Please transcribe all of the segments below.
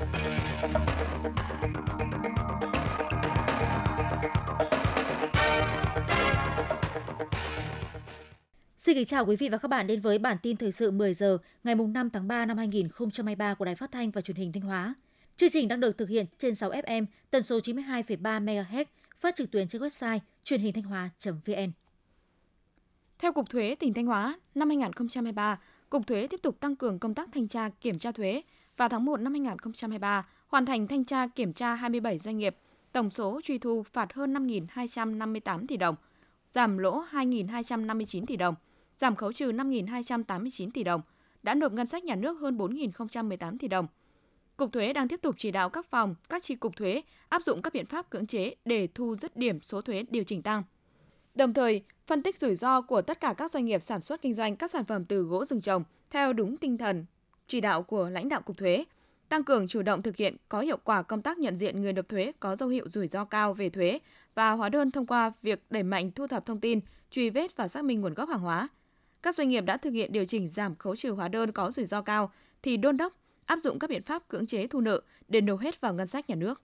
Xin kính chào quý vị và các bạn đến với bản tin thời sự 10 giờ ngày 5 tháng 3 năm 2023 của Đài Phát thanh và Truyền hình Thanh Hóa. Chương trình đang được thực hiện trên 6 FM, tần số 92,3 MHz, phát trực tuyến trên website truyền hình thanh hóa.vn. Theo Cục Thuế tỉnh Thanh Hóa, năm 2023, Cục Thuế tiếp tục tăng cường công tác thanh tra kiểm tra thuế. Vào tháng 1 năm 2023, hoàn thành thanh tra kiểm tra 27 doanh nghiệp, tổng số truy thu phạt hơn 5.258 tỷ đồng, giảm lỗ 2.259 tỷ đồng, giảm khấu trừ 5.289 tỷ đồng, đã nộp ngân sách nhà nước hơn 4.018 tỷ đồng. Cục Thuế đang tiếp tục chỉ đạo các phòng, các chi cục thuế áp dụng các biện pháp cưỡng chế để thu dứt điểm số thuế điều chỉnh tăng. Đồng thời, phân tích rủi ro của tất cả các doanh nghiệp sản xuất kinh doanh các sản phẩm từ gỗ rừng trồng theo đúng tinh thần chỉ đạo của lãnh đạo cục thuế, tăng cường chủ động thực hiện có hiệu quả công tác nhận diện người nộp thuế có dấu hiệu rủi ro cao về thuế và hóa đơn thông qua việc đẩy mạnh thu thập thông tin, truy vết và xác minh nguồn gốc hàng hóa. Các doanh nghiệp đã thực hiện điều chỉnh giảm khấu trừ hóa đơn có rủi ro cao thì đôn đốc áp dụng các biện pháp cưỡng chế thu nợ để nộp hết vào ngân sách nhà nước.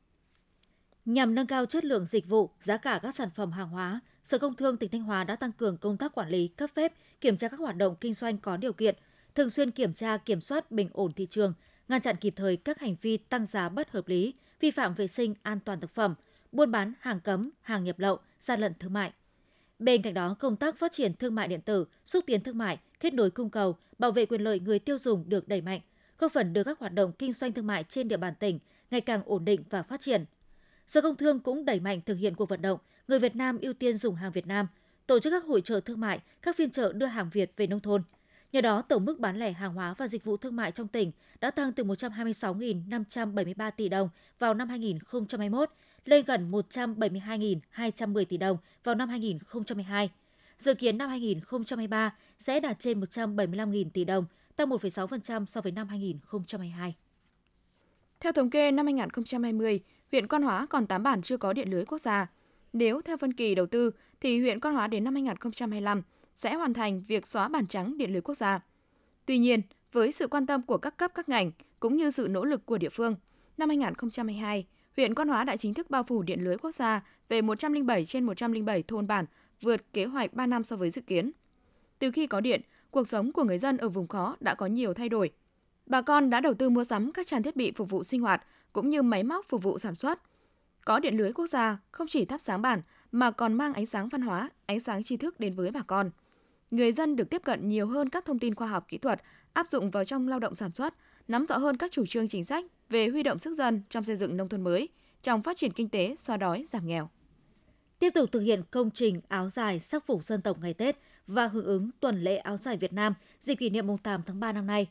Nhằm nâng cao chất lượng dịch vụ, giá cả các sản phẩm hàng hóa, Sở Công Thương tỉnh Thanh Hóa đã tăng cường công tác quản lý, cấp phép, kiểm tra các hoạt động kinh doanh có điều kiện, thường xuyên kiểm tra kiểm soát bình ổn thị trường, ngăn chặn kịp thời các hành vi tăng giá bất hợp lý, vi phạm vệ sinh an toàn thực phẩm, buôn bán hàng cấm, hàng nhập lậu, gian lận thương mại. Bên cạnh đó, công tác phát triển thương mại điện tử, xúc tiến thương mại, kết nối cung cầu, bảo vệ quyền lợi người tiêu dùng được đẩy mạnh, góp phần đưa các hoạt động kinh doanh thương mại trên địa bàn tỉnh ngày càng ổn định và phát triển. Sở Công Thương cũng đẩy mạnh thực hiện cuộc vận động người Việt Nam ưu tiên dùng hàng Việt Nam, tổ chức các hội trợ thương mại, các phiên chợ đưa hàng Việt về nông thôn. Nhờ đó, tổng mức bán lẻ hàng hóa và dịch vụ thương mại trong tỉnh đã tăng từ 126.573 tỷ đồng vào năm 2021 lên gần 172.210 tỷ đồng vào năm 2022. Dự kiến năm 2023 sẽ đạt trên 175.000 tỷ đồng, tăng 1,6% so với năm 2022. Theo thống kê năm 2020, huyện Quan Hóa còn 8 bản chưa có điện lưới quốc gia. Nếu theo phân kỳ đầu tư thì huyện Quan Hóa đến năm 2025 sẽ hoàn thành việc xóa bản trắng điện lưới quốc gia. Tuy nhiên, với sự quan tâm của các cấp các ngành cũng như sự nỗ lực của địa phương, năm 2022, huyện Quan Hóa đã chính thức bao phủ điện lưới quốc gia về 107 trên 107 thôn bản, vượt kế hoạch 3 năm so với dự kiến. Từ khi có điện, cuộc sống của người dân ở vùng khó đã có nhiều thay đổi. Bà con đã đầu tư mua sắm các trang thiết bị phục vụ sinh hoạt cũng như máy móc phục vụ sản xuất. Có điện lưới quốc gia không chỉ thắp sáng bản mà còn mang ánh sáng văn hóa, ánh sáng tri thức đến với bà con. Người dân được tiếp cận nhiều hơn các thông tin khoa học kỹ thuật áp dụng vào trong lao động sản xuất, nắm rõ hơn các chủ trương chính sách về huy động sức dân trong xây dựng nông thôn mới, trong phát triển kinh tế, xóa đói, giảm nghèo. Tiếp tục thực hiện công trình áo dài sắc phục dân tộc ngày Tết và hưởng ứng tuần lễ áo dài Việt Nam dịp kỷ niệm mùng 8 tháng 3 năm nay.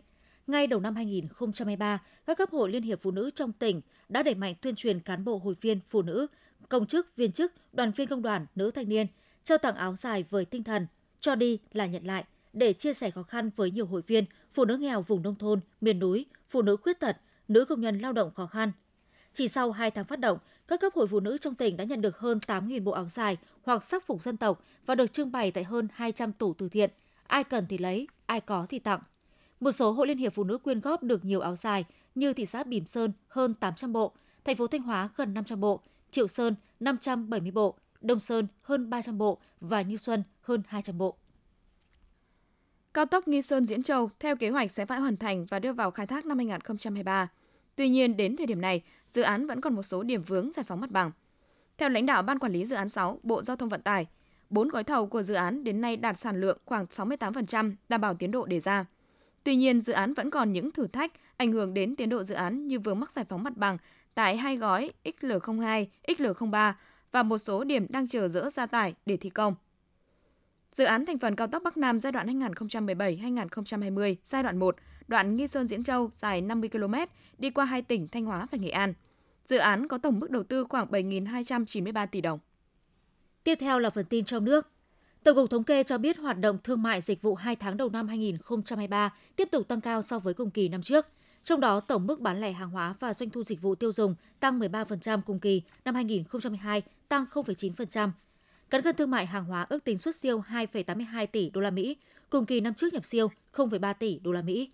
Ngay đầu năm 2023, các cấp hội Liên hiệp Phụ nữ trong tỉnh đã đẩy mạnh tuyên truyền cán bộ hội viên phụ nữ, công chức, viên chức, đoàn viên công đoàn, nữ thanh niên, trao tặng áo dài với tinh thần cho đi là nhận lại để chia sẻ khó khăn với nhiều hội viên, phụ nữ nghèo vùng nông thôn, miền núi, phụ nữ khuyết tật, nữ công nhân lao động khó khăn. Chỉ sau 2 tháng phát động, các cấp hội phụ nữ trong tỉnh đã nhận được hơn 8.000 bộ áo dài hoặc sắc phục dân tộc và được trưng bày tại hơn 200 tủ từ thiện. Ai cần thì lấy, ai có thì tặng. Một số hội liên hiệp phụ nữ quyên góp được nhiều áo dài như thị xã Bỉm Sơn hơn 800 bộ, thành phố Thanh Hóa gần 500 bộ, Triệu Sơn 570 bộ, Đông Sơn hơn 300 bộ và Như Xuân hơn 200 bộ. Cao tốc Nghi Sơn Diễn Châu theo kế hoạch sẽ phải hoàn thành và đưa vào khai thác năm 2023. Tuy nhiên, đến thời điểm này, dự án vẫn còn một số điểm vướng giải phóng mặt bằng. Theo lãnh đạo Ban Quản lý Dự án 6, Bộ Giao thông Vận tải, 4 gói thầu của dự án đến nay đạt sản lượng khoảng 68%, đảm bảo tiến độ đề ra. Tuy nhiên, dự án vẫn còn những thử thách ảnh hưởng đến tiến độ dự án như vướng mắc giải phóng mặt bằng tại hai gói XL02, XL03 và một số điểm đang chờ dỡ gia tải để thi công. Dự án thành phần cao tốc Bắc Nam giai đoạn 2017-2020, giai đoạn 1, đoạn Nghi Sơn Diễn Châu dài 50 km, đi qua hai tỉnh Thanh Hóa và Nghệ An. Dự án có tổng mức đầu tư khoảng 7.293 tỷ đồng. Tiếp theo là phần tin trong nước. Tổng cục Thống kê cho biết hoạt động thương mại dịch vụ 2 tháng đầu năm 2023 tiếp tục tăng cao so với cùng kỳ năm trước. Trong đó, tổng mức bán lẻ hàng hóa và doanh thu dịch vụ tiêu dùng tăng 13% cùng kỳ năm 2022, tăng 0,9%. Cán cân thương mại hàng hóa ước tính xuất siêu 2,82 tỷ đô la Mỹ, cùng kỳ năm trước nhập siêu 0,3 tỷ đô la Mỹ.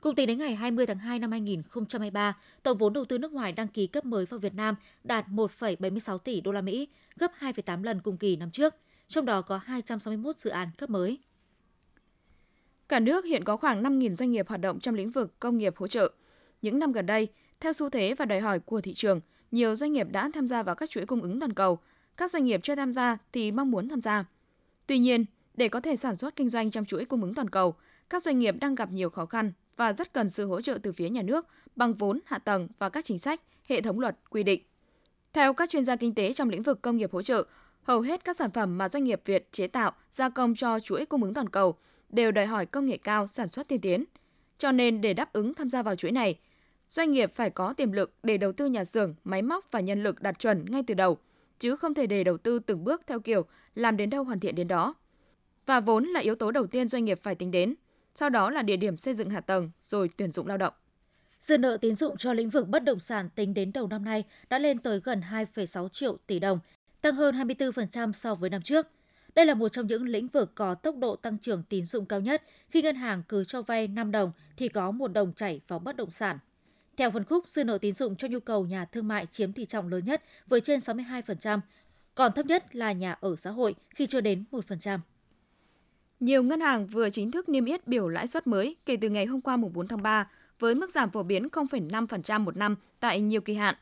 Cùng tính đến ngày 20 tháng 2 năm 2023, tổng vốn đầu tư nước ngoài đăng ký cấp mới vào Việt Nam đạt 1,76 tỷ đô la Mỹ, gấp 2,8 lần cùng kỳ năm trước, trong đó có 261 dự án cấp mới. Cả nước hiện có khoảng 5.000 doanh nghiệp hoạt động trong lĩnh vực công nghiệp hỗ trợ. Những năm gần đây, theo xu thế và đòi hỏi của thị trường, nhiều doanh nghiệp đã tham gia vào các chuỗi cung ứng toàn cầu. Các doanh nghiệp chưa tham gia thì mong muốn tham gia. Tuy nhiên, để có thể sản xuất kinh doanh trong chuỗi cung ứng toàn cầu, các doanh nghiệp đang gặp nhiều khó khăn và rất cần sự hỗ trợ từ phía nhà nước bằng vốn, hạ tầng và các chính sách, hệ thống luật, quy định. Theo các chuyên gia kinh tế trong lĩnh vực công nghiệp hỗ trợ, hầu hết các sản phẩm mà doanh nghiệp Việt chế tạo, gia công cho chuỗi cung ứng toàn cầu đều đòi hỏi công nghệ cao, sản xuất tiên tiến. Cho nên để đáp ứng tham gia vào chuỗi này, doanh nghiệp phải có tiềm lực để đầu tư nhà xưởng, máy móc và nhân lực đạt chuẩn ngay từ đầu, chứ không thể để đầu tư từng bước theo kiểu làm đến đâu hoàn thiện đến đó. Và vốn là yếu tố đầu tiên doanh nghiệp phải tính đến, sau đó là địa điểm xây dựng hạ tầng, rồi tuyển dụng lao động. Dư nợ tín dụng cho lĩnh vực bất động sản tính đến đầu năm nay đã lên tới gần 2,6 triệu tỷ đồng, tăng hơn 24% so với năm trước. Đây là một trong những lĩnh vực có tốc độ tăng trưởng tín dụng cao nhất khi ngân hàng cứ cho vay 5 đồng thì có một đồng chảy vào bất động sản. Theo phân khúc, dư nợ tín dụng cho nhu cầu nhà thương mại chiếm tỷ trọng lớn nhất với trên 62%, còn thấp nhất là nhà ở xã hội khi chưa đến 1%. Nhiều ngân hàng vừa chính thức niêm yết biểu lãi suất mới kể từ ngày hôm qua mùng 4 tháng 3 với mức giảm phổ biến 0,5% một năm tại nhiều kỳ hạn.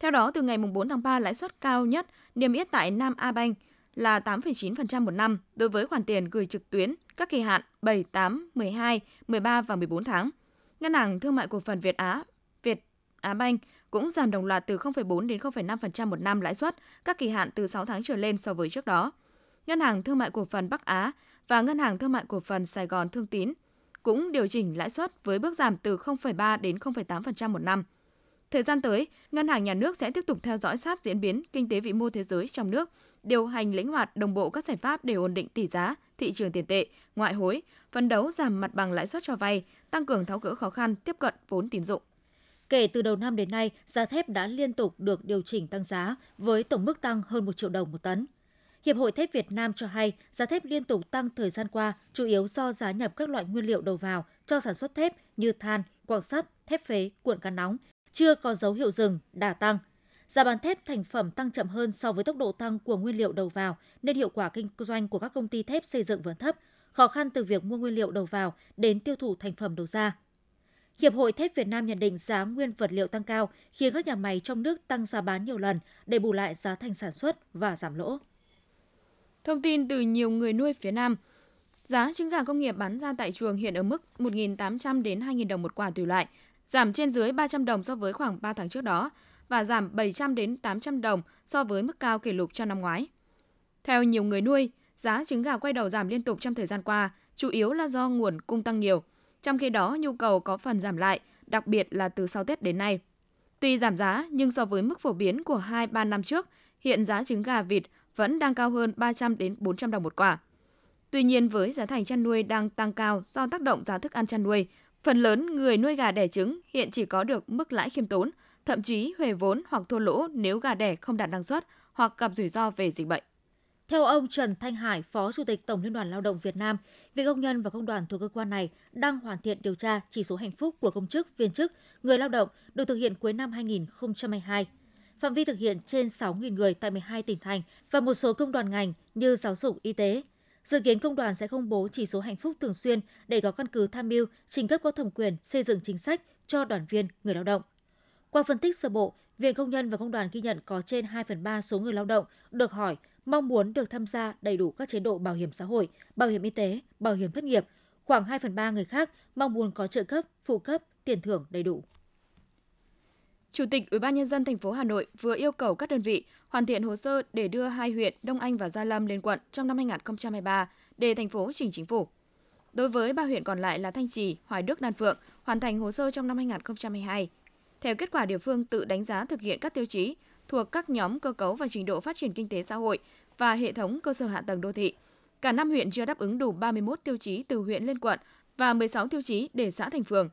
Theo đó, từ ngày mùng 4 tháng 3, lãi suất cao nhất niêm yết tại Nam A Bank là 8,9% một năm đối với khoản tiền gửi trực tuyến các kỳ hạn 7, 8, 12, 13 và 14 tháng. Ngân hàng Thương mại Cổ phần Việt Á, Á Banh cũng giảm đồng loạt từ 0,4 đến 0,5% một năm lãi suất các kỳ hạn từ 6 tháng trở lên so với trước đó. Ngân hàng Thương mại Cổ phần Bắc Á và Ngân hàng Thương mại Cổ phần Sài Gòn Thương Tín cũng điều chỉnh lãi suất với bước giảm từ 0,3 đến 0,8% một năm. Thời gian tới, Ngân hàng Nhà nước sẽ tiếp tục theo dõi sát diễn biến kinh tế vĩ mô thế giới trong nước, điều hành linh hoạt đồng bộ các giải pháp để ổn định tỷ giá, thị trường tiền tệ, ngoại hối, phấn đấu giảm mặt bằng lãi suất cho vay, tăng cường tháo gỡ khó khăn tiếp cận vốn tín dụng. Kể từ đầu năm đến nay, giá thép đã liên tục được điều chỉnh tăng giá với tổng mức tăng hơn 1 triệu đồng một tấn. Hiệp hội Thép Việt Nam cho hay giá thép liên tục tăng thời gian qua chủ yếu do giá nhập các loại nguyên liệu đầu vào cho sản xuất thép như than, quặng sắt, thép phế, cuộn cán nóng chưa có dấu hiệu dừng, đà tăng. Giá bán thép thành phẩm tăng chậm hơn so với tốc độ tăng của nguyên liệu đầu vào nên hiệu quả kinh doanh của các công ty thép xây dựng vẫn thấp, khó khăn từ việc mua nguyên liệu đầu vào đến tiêu thụ thành phẩm đầu ra. Hiệp hội Thép Việt Nam nhận định giá nguyên vật liệu tăng cao khiến các nhà máy trong nước tăng giá bán nhiều lần để bù lại giá thành sản xuất và giảm lỗ. Thông tin từ nhiều người nuôi phía Nam, giá trứng gà công nghiệp bán ra tại chuồng hiện ở mức 1.800 đến 2.000 đồng một quả tùy loại, giảm trên dưới 300 đồng so với khoảng 3 tháng trước đó và giảm 700 đến 800 đồng so với mức cao kỷ lục cho năm ngoái. Theo nhiều người nuôi, giá trứng gà quay đầu giảm liên tục trong thời gian qua, chủ yếu là do nguồn cung tăng nhiều. Trong khi đó, nhu cầu có phần giảm lại, đặc biệt là từ sau Tết đến nay. Tuy giảm giá, nhưng so với mức phổ biến của 2-3 năm trước, hiện giá trứng gà vịt vẫn đang cao hơn 300 đến 400 đồng một quả. Tuy nhiên với giá thành chăn nuôi đang tăng cao do tác động giá thức ăn chăn nuôi, phần lớn người nuôi gà đẻ trứng hiện chỉ có được mức lãi khiêm tốn, thậm chí huề vốn hoặc thua lỗ nếu gà đẻ không đạt năng suất hoặc gặp rủi ro về dịch bệnh. Theo ông Trần Thanh Hải, Phó Chủ tịch Tổng Liên đoàn Lao động Việt Nam, việc công nhân và công đoàn thuộc cơ quan này đang hoàn thiện điều tra chỉ số hạnh phúc của công chức, viên chức, người lao động được thực hiện cuối năm 2022 phạm vi thực hiện trên 6.000 người tại 12 tỉnh thành và một số công đoàn ngành như giáo dục, y tế. Dự kiến công đoàn sẽ công bố chỉ số hạnh phúc thường xuyên để có căn cứ tham mưu trình cấp có thẩm quyền xây dựng chính sách cho đoàn viên người lao động. Qua phân tích sơ bộ, Viện Công nhân và Công đoàn ghi nhận có trên 2 phần 3 số người lao động được hỏi mong muốn được tham gia đầy đủ các chế độ bảo hiểm xã hội, bảo hiểm y tế, bảo hiểm thất nghiệp. Khoảng 2 phần 3 người khác mong muốn có trợ cấp, phụ cấp, tiền thưởng đầy đủ. Chủ tịch Ủy ban nhân dân thành phố Hà Nội vừa yêu cầu các đơn vị hoàn thiện hồ sơ để đưa hai huyện Đông Anh và Gia Lâm lên quận trong năm 2023 để thành phố chỉnh chính phủ. Đối với ba huyện còn lại là Thanh Trì, Hoài Đức, Đan Phượng hoàn thành hồ sơ trong năm 2022. Theo kết quả địa phương tự đánh giá thực hiện các tiêu chí thuộc các nhóm cơ cấu và trình độ phát triển kinh tế xã hội và hệ thống cơ sở hạ tầng đô thị. Cả năm huyện chưa đáp ứng đủ 31 tiêu chí từ huyện lên quận và 16 tiêu chí để xã thành phường.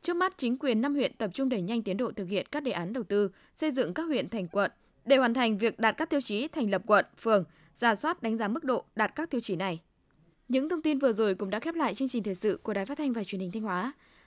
Trước mắt, chính quyền năm huyện tập trung đẩy nhanh tiến độ thực hiện các đề án đầu tư, xây dựng các huyện thành quận để hoàn thành việc đạt các tiêu chí thành lập quận, phường, giả soát đánh giá mức độ đạt các tiêu chí này. Những thông tin vừa rồi cũng đã khép lại chương trình thời sự của Đài Phát thanh và Truyền hình Thanh Hóa.